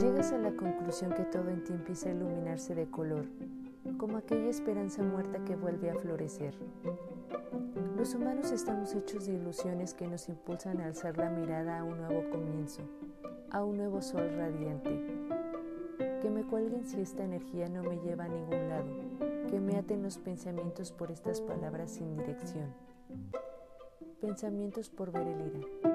Llegas a la conclusión que todo en ti empieza a iluminarse de color, como aquella esperanza muerta que vuelve a florecer. Los humanos estamos hechos de ilusiones que nos impulsan a alzar la mirada a un nuevo comienzo, a un nuevo sol radiante. Que me cuelguen si esta energía no me lleva a ningún lado, que me aten los pensamientos por estas palabras sin dirección. Pensamientos por ver el ira.